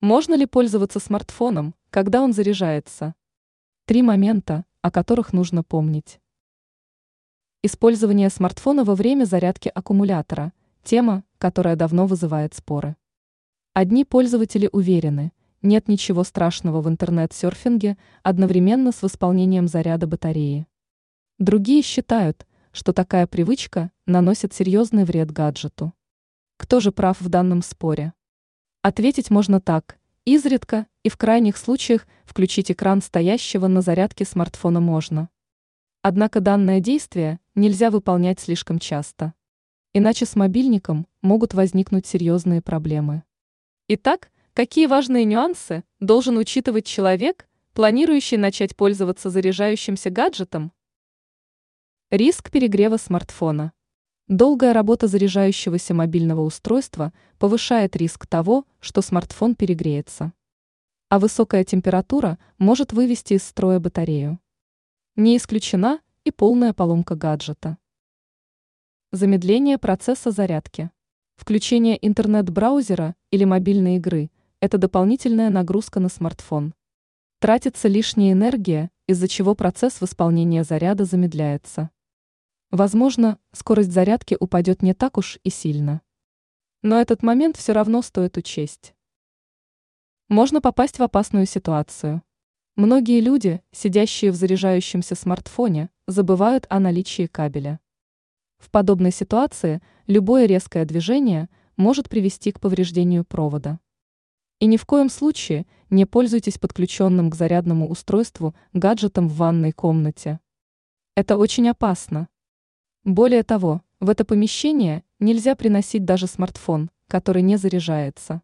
Можно ли пользоваться смартфоном, когда он заряжается? Три момента, о которых нужно помнить. Использование смартфона во время зарядки аккумулятора – тема, которая давно вызывает споры. Одни пользователи уверены, нет ничего страшного в интернет-серфинге одновременно с восполнением заряда батареи. Другие считают, что такая привычка наносит серьезный вред гаджету. Кто же прав в данном споре? Ответить можно так. Изредка и в крайних случаях включить экран стоящего на зарядке смартфона можно. Однако данное действие нельзя выполнять слишком часто. Иначе с мобильником могут возникнуть серьезные проблемы. Итак, какие важные нюансы должен учитывать человек, планирующий начать пользоваться заряжающимся гаджетом? Риск перегрева смартфона. Долгая работа заряжающегося мобильного устройства повышает риск того, что смартфон перегреется. А высокая температура может вывести из строя батарею. Не исключена и полная поломка гаджета. Замедление процесса зарядки. Включение интернет-браузера или мобильной игры – это дополнительная нагрузка на смартфон. Тратится лишняя энергия, из-за чего процесс восполнения заряда замедляется. Возможно, скорость зарядки упадет не так уж и сильно. Но этот момент все равно стоит учесть. Можно попасть в опасную ситуацию. Многие люди, сидящие в заряжающемся смартфоне, забывают о наличии кабеля. В подобной ситуации любое резкое движение может привести к повреждению провода. И ни в коем случае не пользуйтесь подключенным к зарядному устройству гаджетом в ванной комнате. Это очень опасно. Более того, в это помещение нельзя приносить даже смартфон, который не заряжается.